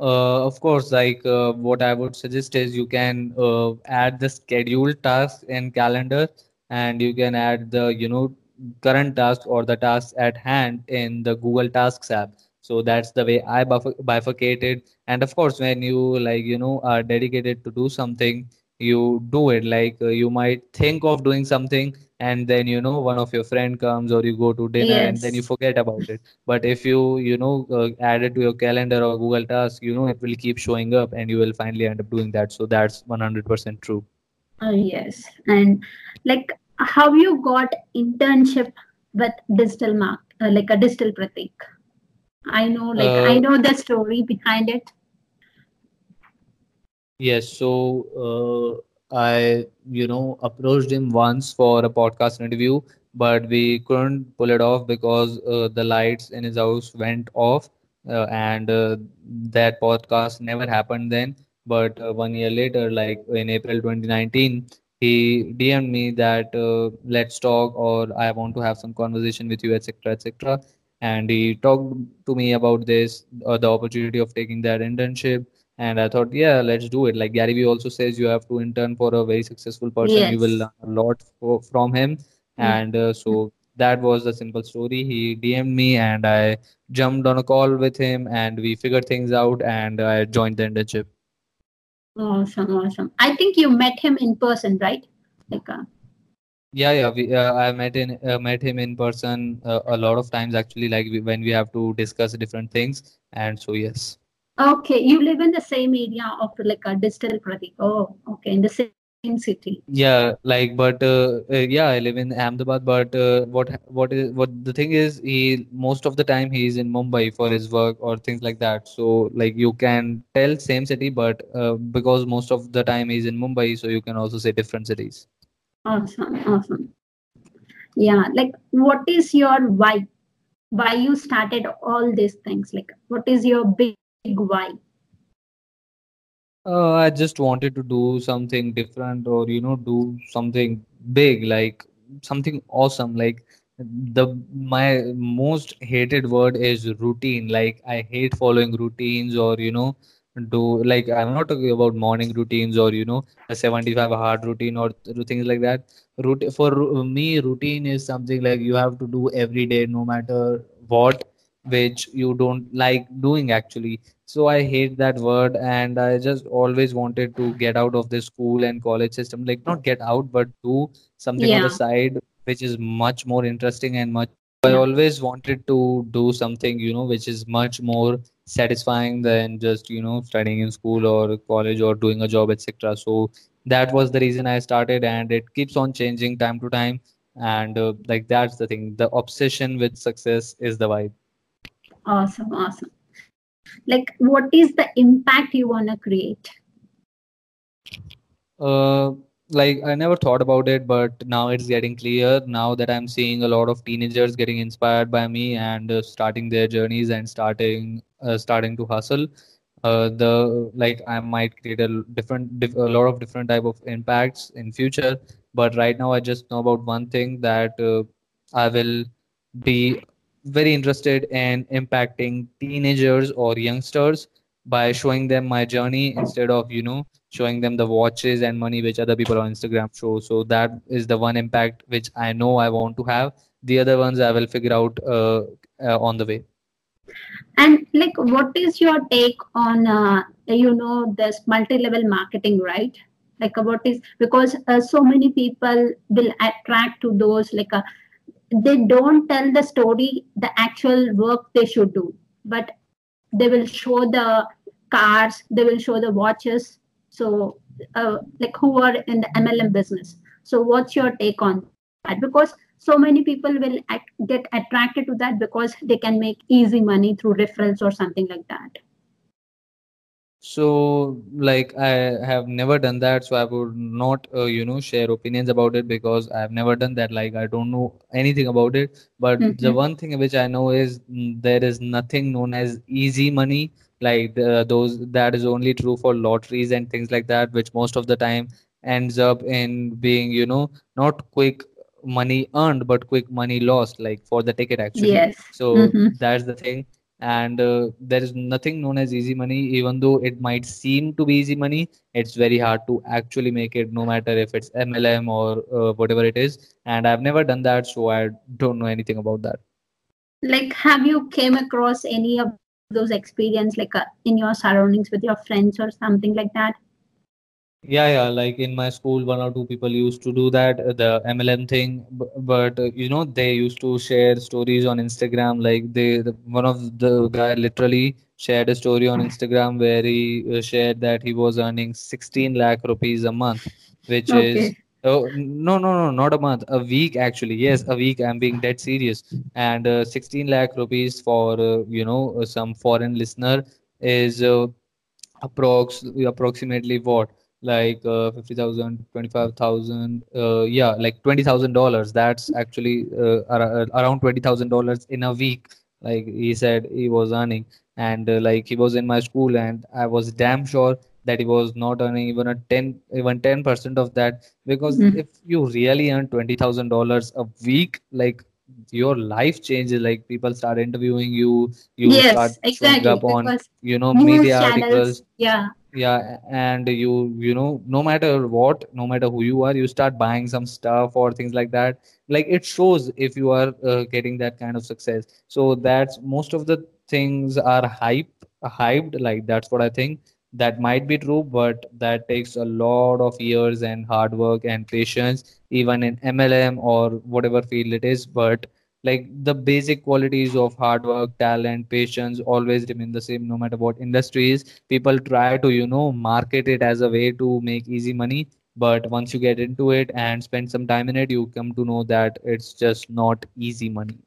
S1: Uh, of course, like uh, what I would suggest is you can uh, add the scheduled tasks in calendar and you can add the, you know, current task or the tasks at hand in the Google Tasks app. So that's the way I bifur- bifurcated. And of course, when you like, you know, are dedicated to do something, you do it. Like uh, you might think of doing something and then, you know, one of your friend comes or you go to dinner and then you forget about it but if you you know uh, add it to your calendar or google task you know it will keep showing up and you will finally end up doing that so that's 100% true
S2: Uh, yes. And like, how you got internship with digital mark, uh, like a digital pratik? I know, like, I
S1: uh
S2: know the story behind it.
S1: Yes so uh, i you know approached him once for a podcast interview but we couldn't pull it off because uh, the lights in his house went off uh, and uh, that podcast never happened then. But uh, one year later like in april 2019 he dm'd me that uh, let's talk or i want to have some conversation with you etc etc and he talked to me about this the opportunity of taking that internship and I thought, yeah, let's do it. Like Gary Vee also says, you have to intern for a very successful person. You will learn a lot for, from him.
S2: Mm.
S1: And uh, so that was the simple story. He DM'd me and I jumped on a call with him and we figured things out and I joined the internship.
S2: Awesome, awesome. I think you met him in person, right? Like, uh,
S1: Yeah, yeah. We, uh, I met in uh, met him in person uh, a lot of times actually, like we, when we have to discuss different things. And so yes.
S2: Okay, you live in the same area of like a digital Pratik. Oh, okay, in the same city.
S1: Yeah, like but uh, uh, yeah, I live in Ahmedabad, but uh, what what is what the thing is he most of the time he's in Mumbai for his work or things like that. So like you can tell same city, but uh, because most of the time he's in Mumbai, so you can also say different cities.
S2: Awesome, awesome. Yeah, like what is your why? Why you started all these things? Like, what is your big why?
S1: Uh, I just wanted to do something different or you know do something big like something awesome like the my most hated word is routine like I hate following routines or you know do like I'm not talking about morning routines or you know a 75 hard routine or th- things like that Rout for me routine is something like you have to do every day no matter what which you don't like doing actually so I hate that word, and I just always wanted to get out of the school and college system. Like not get out, but do something on the side which is much more interesting and much. I always wanted to do something, you know, which is much more satisfying than just, you know, studying in school or college or doing a job, etc. So that was the reason I started, and it keeps on changing time to time. And uh, like that's the thing. The obsession with success is the vibe.
S2: awesome, awesome. Like, what is the impact you wanna create?
S1: Uh, like I never thought about it, but now it's getting clear. Now that I'm seeing a lot of teenagers getting inspired by me and uh, starting their journeys and starting uh, starting to hustle. Uh, the like I might create a different, diff a lot of different type of impacts in future. But right now, I just know about one thing that uh, I will be very interested in impacting teenagers or youngsters by showing them my journey instead of you know showing them the watches and money which other people on Instagram show. So that is the one impact which I know I want to have. The other ones I will figure out uh, uh, on the way.
S2: And like, what is your take on, uh, you know, this multi-level marketing, right? Like, what is because uh, so many people will attract to those like uh, they don't tell the story, the actual work they should do, but they will show the cars, they will show the watches. So, uh, like, who are in the MLM business? So, what's your take on that? Because so many people will act, get attracted to that because they can make easy money through referrals or something like that.
S1: So, like, I have never done that, so I would not, uh, you know, share opinions about it because I have never done that. Like, I don't know anything about it. But the
S2: hmm
S1: one thing which I know is mm, there is nothing known as easy money. Like, the, those that is only true for lotteries and things like that, which most of the time ends up in being, you know, not quick money earned, but quick money lost, like for the ticket actually.
S2: Yes.
S1: So
S2: hmm
S1: that's the thing and uh, there is nothing known as easy money. Even though it might seem to be easy money it's very hard to actually make it no matter if it's mlm or uh, whatever it is. And i've never done that so i don't know anything about that.
S2: Like, have you came across any of those experience like uh, in your surroundings with your friends or something like that?
S1: Yeah, yeah, like in my school, one or two people used to do that, uh, the MLM thing, b- but uh, you know, they used to share stories on Instagram. Like they, the, one of the guy literally shared a story on Instagram where he uh, shared that he was earning 16 lakh rupees a month, which is oh no, no, no, not a month, a week actually. Yes, a week. I'm being dead serious. And uh, 16 lakh rupees for uh, you know some foreign listener is uh, approx approximately what? Like uh, 50,000, uh, yeah, like $20,000. That's actually uh, ar around $20,000 in a week. Like he said he was earning. And uh, like he was in my school, and I was damn sure that he was not earning even a 10, even 10% of that. Because
S2: Mm.
S1: if you really earn $20,000 a week, like your life changes. Like people start interviewing you, you start
S2: Yes,
S1: showing
S2: exactly.
S1: up on, you know, media
S2: channels,
S1: articles
S2: yeah,
S1: yeah and you you know no matter what no matter who you are you start buying some stuff or things like that. Like it shows if you are uh, getting that kind of success. So that's most of the things are hype hyped like that's what i think. That might be true but that takes a lot of years and hard work and patience even in mlm or whatever field it is. But like the basic qualities of hard work talent patience always remain the same no matter what industries people try to you know market it as a way to make easy money but once you get into it and spend some time in it you come to know that it's just not easy money.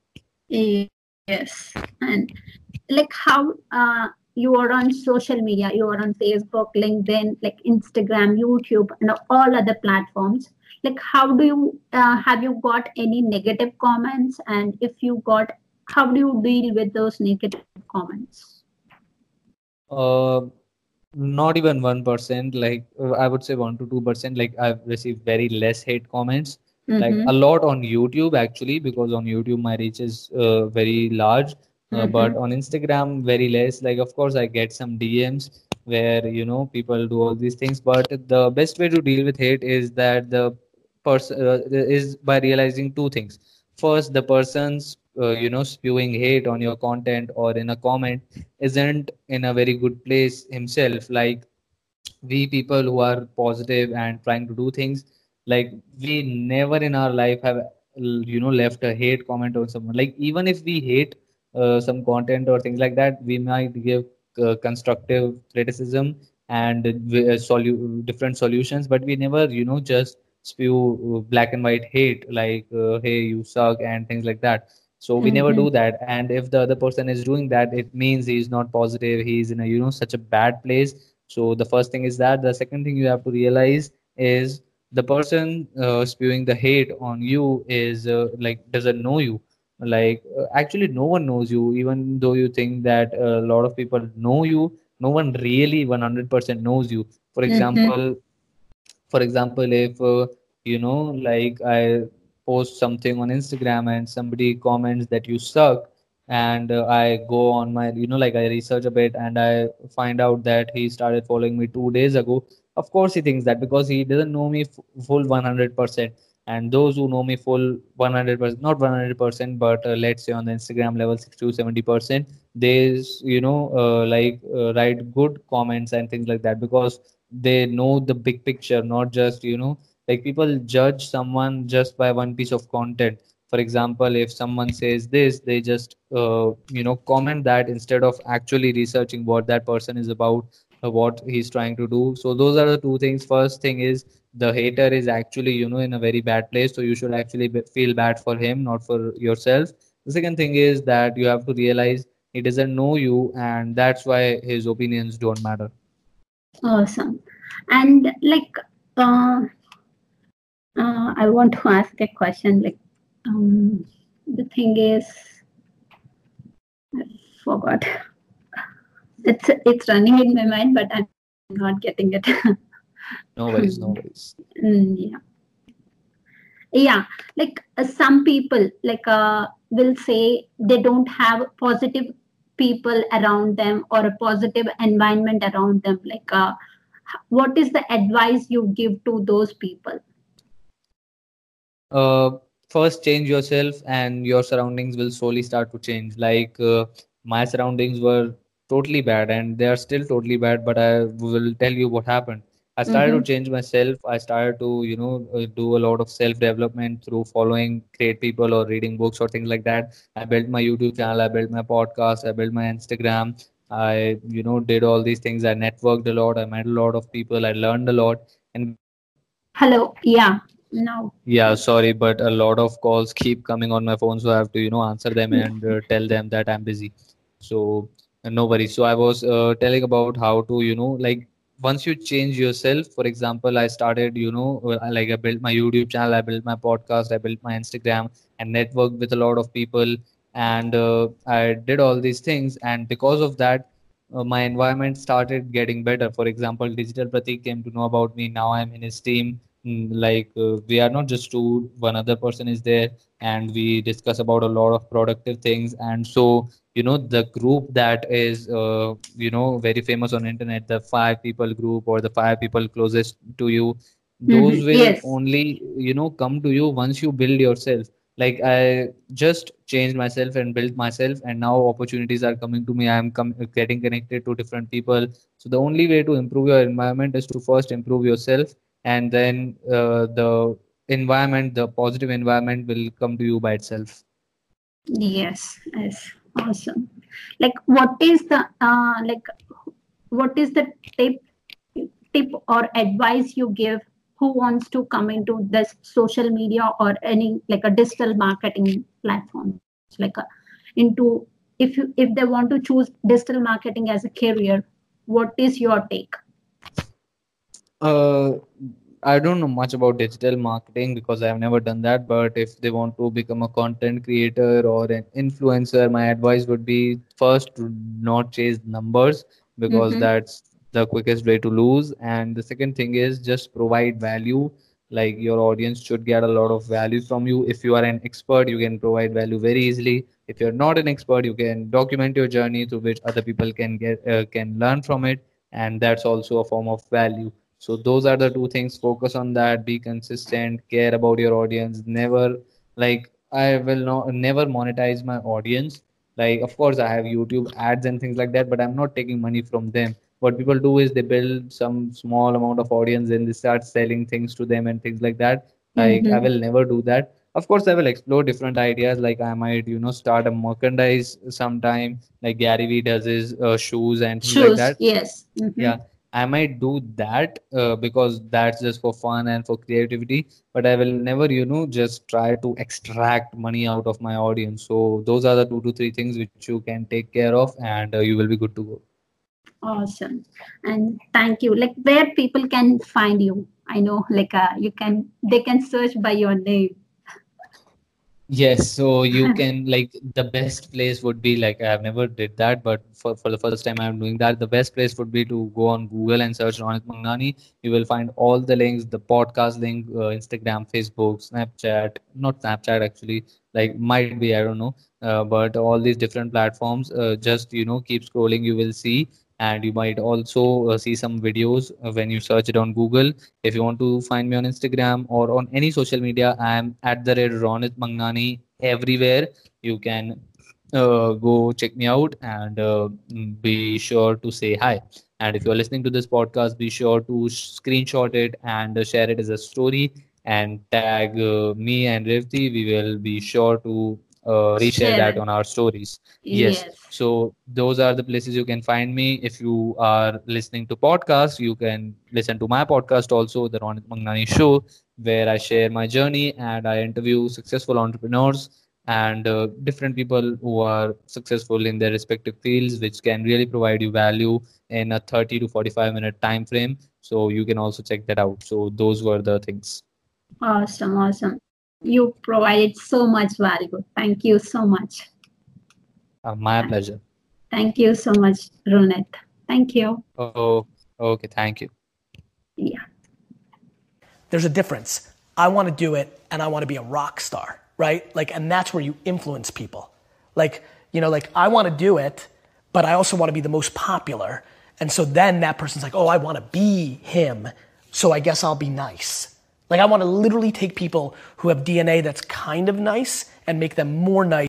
S2: Yes, and like how uh, you are on social media, you are on Facebook, LinkedIn, like Instagram, YouTube, and all other platforms. Like, how do you uh, have you got any negative comments? And if you got, how do you deal with those negative comments?
S1: uh not even 1% like i would say 1 to 2% like i've received very less hate comments like
S2: Mm-hmm.
S1: a lot on youtube actually because on youtube my reach is uh, very large uh,
S2: Mm-hmm.
S1: but on instagram very less like of course i get some dms where you know people do all these things but the best way to deal with hate is that the person uh, is by realizing two things. First the person's uh, you know spewing hate on your content or in a comment isn't in a very good place himself. Like we people who are positive and trying to do things like we never in our life have you know left a hate comment on someone. Like even if we hate uh, some content or things like that we might give uh, constructive criticism and uh, solu- different solutions but we never you know just spew uh, black and white hate like uh, hey you suck and things like that so we never
S2: Mm-hmm.
S1: do that and if the other person is doing that it means he's not positive he's in a you know such a bad place so the first thing is that. The second thing you have to realize is the person uh, spewing the hate on you is uh, like doesn't know you. Like uh, actually, no one knows you. Even though you think that a lot of people know you, no one really 100% knows you. For
S2: Mm-hmm.
S1: For example if uh, you know like i post something on instagram and somebody comments that you suck and uh, i go on my you know like i research a bit and i find out that he started following me two days ago of course he thinks that because he doesn't know me f- full 100% and those who know me full 100% not 100% but uh, let's say on the instagram level 60 to 70% they you know uh, like uh, write good comments and things like that because they know the big picture not just you know like people judge someone just by one piece of content. For example if someone says this they just uh, you know comment that instead of actually researching what that person is about uh, what he's trying to do. So those are the two things. First thing is the hater is actually you know in a very bad place. So you should actually feel bad for him not for yourself. The second thing is that you have to realize he doesn't know you and that's why his opinions don't matter
S2: Awesome. And like, uh, uh, I want to ask a question. Like, um, the thing is, I forgot. It's it's running in my mind, but I'm not getting it.
S1: no worries no worries
S2: Mm, yeah, yeah. Like uh, some people, like uh, will say they don't have positive people around them or a positive environment around them. Like, uh, what is the advice you give to those people?
S1: uh, first change yourself and your surroundings will slowly start to change like uh, my surroundings were totally bad and they are still totally bad but i will tell you what happened i started to
S2: Mm-hmm.
S1: change myself i started to you know uh, do a lot of self development through following great people or reading books or things like that i built my youtube channel i built my podcast i built my instagram i you know did all these things i networked a lot i met a lot of people i learned a lot and
S2: Hello. Yeah. Now.
S1: yeah, sorry, but a lot of calls keep coming on my phone, so I have to, you know, answer them and uh, tell them that I'm busy. So, uh, no worries. So, I was uh, telling about how to, you know, like once you change yourself, for example, I started, you know, uh, like I built my YouTube channel, I built my podcast, I built my Instagram, and networked with a lot of people, and uh, I did all these things, and because of that, uh, my environment started getting better. For example, Digital Pratik came to know about me. Now I'm in his team like uh, we are not just two one other person is there and we discuss about a lot of productive things. And so you know the group that is uh, you know very famous on internet the five people group or the five people closest to you those
S2: Mhm.
S1: will
S2: Yes.
S1: only you know come to you once you build yourself. Like i just changed myself and built myself and now opportunities are coming to me. I'm com- getting connected to different people. So the only way to improve your environment is to first improve yourself and then uh, the environment the positive environment will come to you by itself
S2: Yes, yes, awesome. Like, what is the uh, like, what is the tip, tip or advice you give who wants to come into this social media or any like a digital marketing platform, like a, into if you if they want to choose digital marketing as a career, what is your take?
S1: Uh, I don't know much about digital marketing because I've never done that. But if they want to become a content creator or an influencer, my advice would be first to not chase numbers because
S2: Mhm.
S1: that's the quickest way to lose. And the second thing is just provide value. Like your audience should get a lot of value from you. If you are an expert, you can provide value very easily. If you're not an expert, you can document your journey through which other people can get uh, can learn from it, and that's also a form of value so those are the two things. Focus on that. Be consistent. Care about your audience. Never like I will not never monetize my audience. Like of course I have YouTube ads and things like that, but I'm not taking money from them. What people do is they build some small amount of audience and they start selling things to them and things like that. Like I
S2: Mhm.
S1: will never do that. Of course, I will explore different ideas. Like I might, you know, start a merchandise sometime. Like Gary Vee does his uh, shoes and things like
S2: Shoes,
S1: that
S2: yes. Mhm.
S1: yeah i might do that uh, because that's just for fun and for creativity but i will never you know just try to extract money out of my audience so those are the two to three things which you can take care of and uh, you will be good to go
S2: Awesome. And thank you. Like where people can find you. I know like uh, you can they can search by your name.
S1: Yes, so you can like the best place would be like I've never did that, but for, for the first time I'm doing that. The best place would be to go on Google and search Ronit Mangnani. You will find all the links, the podcast link, uh, Instagram, Facebook, Snapchat, not Snapchat actually, like might be, I don't know. Uh, but all these different platforms, uh, just you know, keep scrolling, you will see, and you might also uh, see some videos uh, when you search it on Google if you want to find me on Instagram or on any social media, I am at the red Ronit Mangnani everywhere. You can uh, go check me out and uh, be sure to say hi. And if you're listening to this podcast, be sure to screenshot it and uh, share it as a story and tag uh, me and Revti. We will be sure to uh, reshare
S2: Share
S1: that on our stories. Yes.
S2: Yes.
S1: So those are the places you can find me. If you are listening to podcasts, you can listen to my podcast also, the Ronit Mangnani Show, where I share my journey and I interview successful entrepreneurs and uh, different people who are successful in their respective fields, which can really provide you value in a 30 to 45 minute time frame. So you can also check that out. So those were the things.
S2: Awesome, awesome. You provided so much value. Thank you so much.
S1: Uh, my pleasure.
S2: Thank you so much, Ronit. Thank you.
S1: Oh, okay. Thank you.
S2: Yeah.
S4: there's a difference. I want to do it and I want to be a rock star, right? Like, and that's where you influence people. Like, you know, like I want to do it, but I also want to be the most popular. And so then that person's like, oh, I want to be him. So I guess I'll be nice. Like, I want to literally take people who have DNA that's kind of nice and make them more nice.